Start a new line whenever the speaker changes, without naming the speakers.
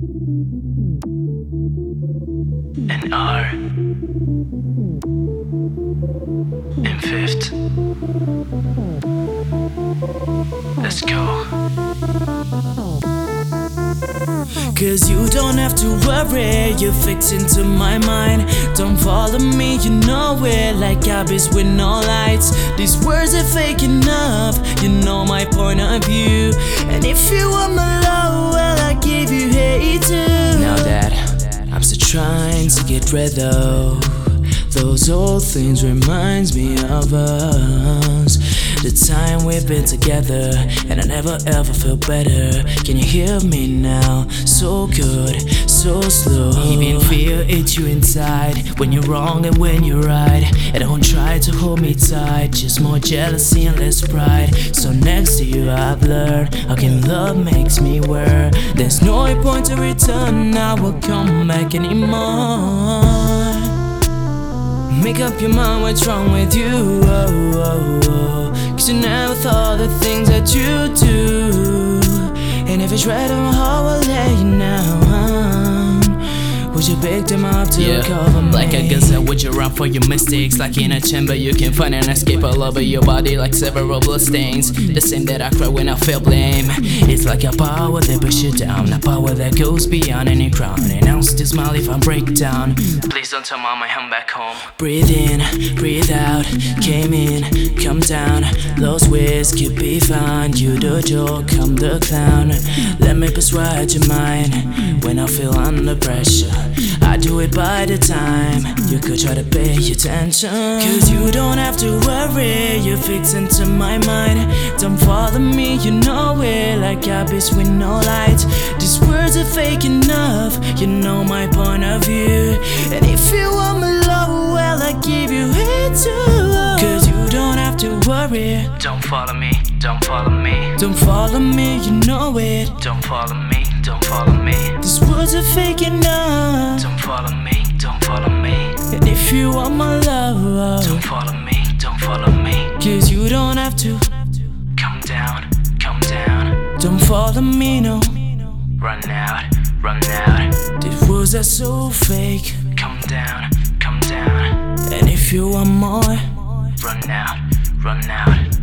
NR and fifth. Let's go.
Cause you don't have to worry, you're fixing to my mind. Don't follow me, you know it, like Abyss with no lights. These words are fake enough, you know my point of view. And if you want my love, trying to get rid of those old things, reminds me of us. The time we've been together, and I never ever feel better. Can you hear me now? So good, so slow. Even fear eats you inside when you're wrong and when you're right. And don't try hold me tight, just more jealousy and less pride. So next to you, I've learned how can love makes me work. There's no point to return, I will come back anymore. Make up your mind what's wrong with you. Oh, oh, oh. Cause you never thought the things that you do. And if it's right You up to
Yeah,
cover me?
like a gazelle, would you run for your mistakes? Like in a chamber, you can find an escape all over your body, like several blood stains. The same that I cry when I feel blame. It's like a power that push you down, a power that goes beyond any crown. And I'll still smile if I break down. Please don't tell mama I'm back home.
Breathe in, breathe out, came in, come down. Lost ways could be found. You the joke, I'm the clown. Let me persuade your mind when I feel under pressure. I do it by the time you could try to pay attention. Cause you don't have to worry, you're fixing to my mind. Don't follow me, you know it, like Abyss with no lights. These words are fake enough, you know my point of view. And if you want my love, well, I give you it too. Cause you don't have to worry.
Don't follow me, don't follow me.
Don't follow me, you know it.
Don't follow me, don't follow me.
These words are fake enough.
Don't follow me, don't follow me.
And if you want my love,
Don't follow me, don't follow me.
cause you don't have to.
Come down, come down.
Don't follow me, no.
Run out, run out.
These words are so fake.
Come down, come down.
And if you want more,
Run out, run out.